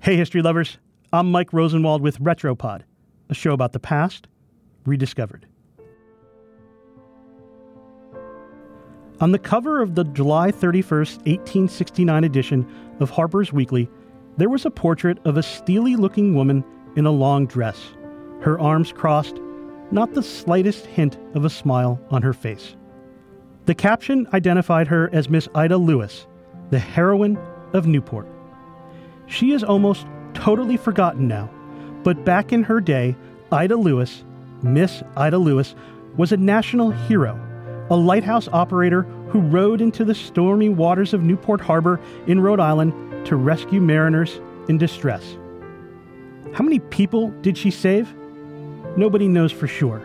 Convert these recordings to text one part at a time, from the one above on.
Hey, history lovers. I'm Mike Rosenwald with Retropod, a show about the past rediscovered. On the cover of the July 31st, 1869 edition of Harper's Weekly, there was a portrait of a steely looking woman in a long dress, her arms crossed, not the slightest hint of a smile on her face. The caption identified her as Miss Ida Lewis, the heroine of Newport. She is almost totally forgotten now, but back in her day, Ida Lewis, Miss Ida Lewis, was a national hero a lighthouse operator who rode into the stormy waters of Newport Harbor in Rhode Island to rescue mariners in distress. How many people did she save? Nobody knows for sure.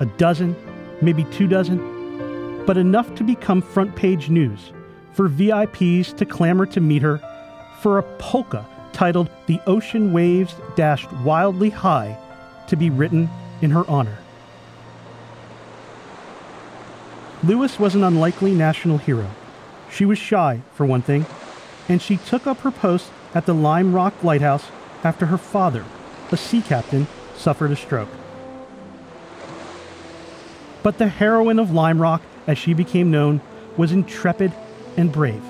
A dozen, maybe two dozen, but enough to become front page news, for VIPs to clamor to meet her, for a polka titled The Ocean Waves Dashed Wildly High to be written in her honor. Lewis was an unlikely national hero. She was shy, for one thing, and she took up her post at the Lime Rock Lighthouse after her father, a sea captain, suffered a stroke. But the heroine of Lime Rock, as she became known, was intrepid and brave.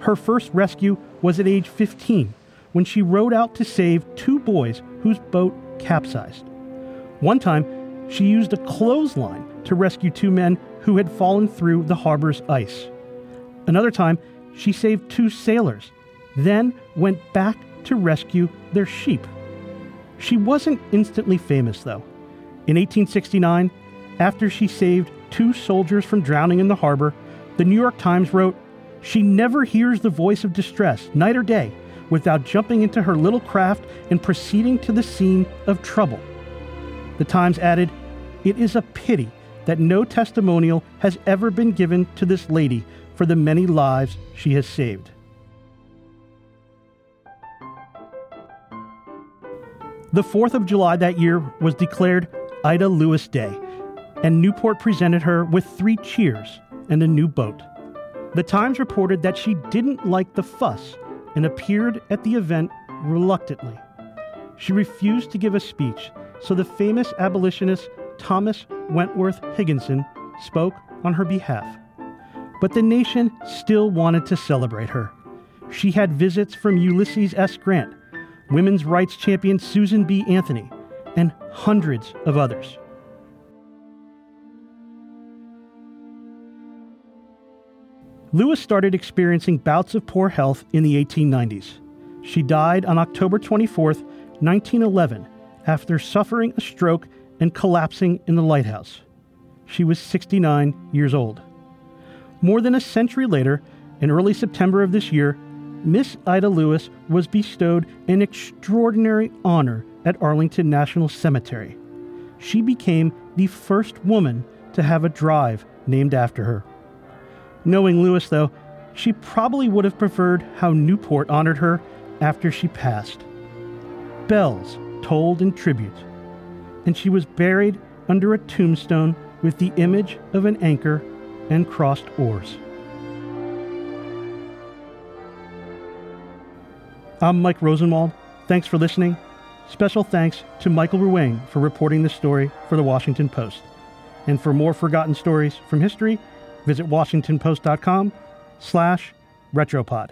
Her first rescue was at age 15 when she rowed out to save two boys whose boat capsized. One time, she used a clothesline to rescue two men who had fallen through the harbor's ice. Another time, she saved two sailors, then went back to rescue their sheep. She wasn't instantly famous, though. In 1869, after she saved two soldiers from drowning in the harbor, the New York Times wrote, She never hears the voice of distress, night or day, without jumping into her little craft and proceeding to the scene of trouble. The Times added, It is a pity that no testimonial has ever been given to this lady for the many lives she has saved. The 4th of July that year was declared Ida Lewis Day, and Newport presented her with three cheers and a new boat. The Times reported that she didn't like the fuss and appeared at the event reluctantly. She refused to give a speech, so the famous abolitionist Thomas Wentworth Higginson spoke on her behalf. But the nation still wanted to celebrate her. She had visits from Ulysses S. Grant, women's rights champion Susan B. Anthony, and hundreds of others. Lewis started experiencing bouts of poor health in the 1890s. She died on October 24, 1911, after suffering a stroke and collapsing in the lighthouse. She was 69 years old. More than a century later, in early September of this year, Miss Ida Lewis was bestowed an extraordinary honor at Arlington National Cemetery. She became the first woman to have a drive named after her. Knowing Lewis, though, she probably would have preferred how Newport honored her after she passed. Bells tolled in tribute and she was buried under a tombstone with the image of an anchor and crossed oars. I'm Mike Rosenwald. Thanks for listening. Special thanks to Michael Ruane for reporting this story for the Washington Post. And for more forgotten stories from history, visit washingtonpost.com slash retropod.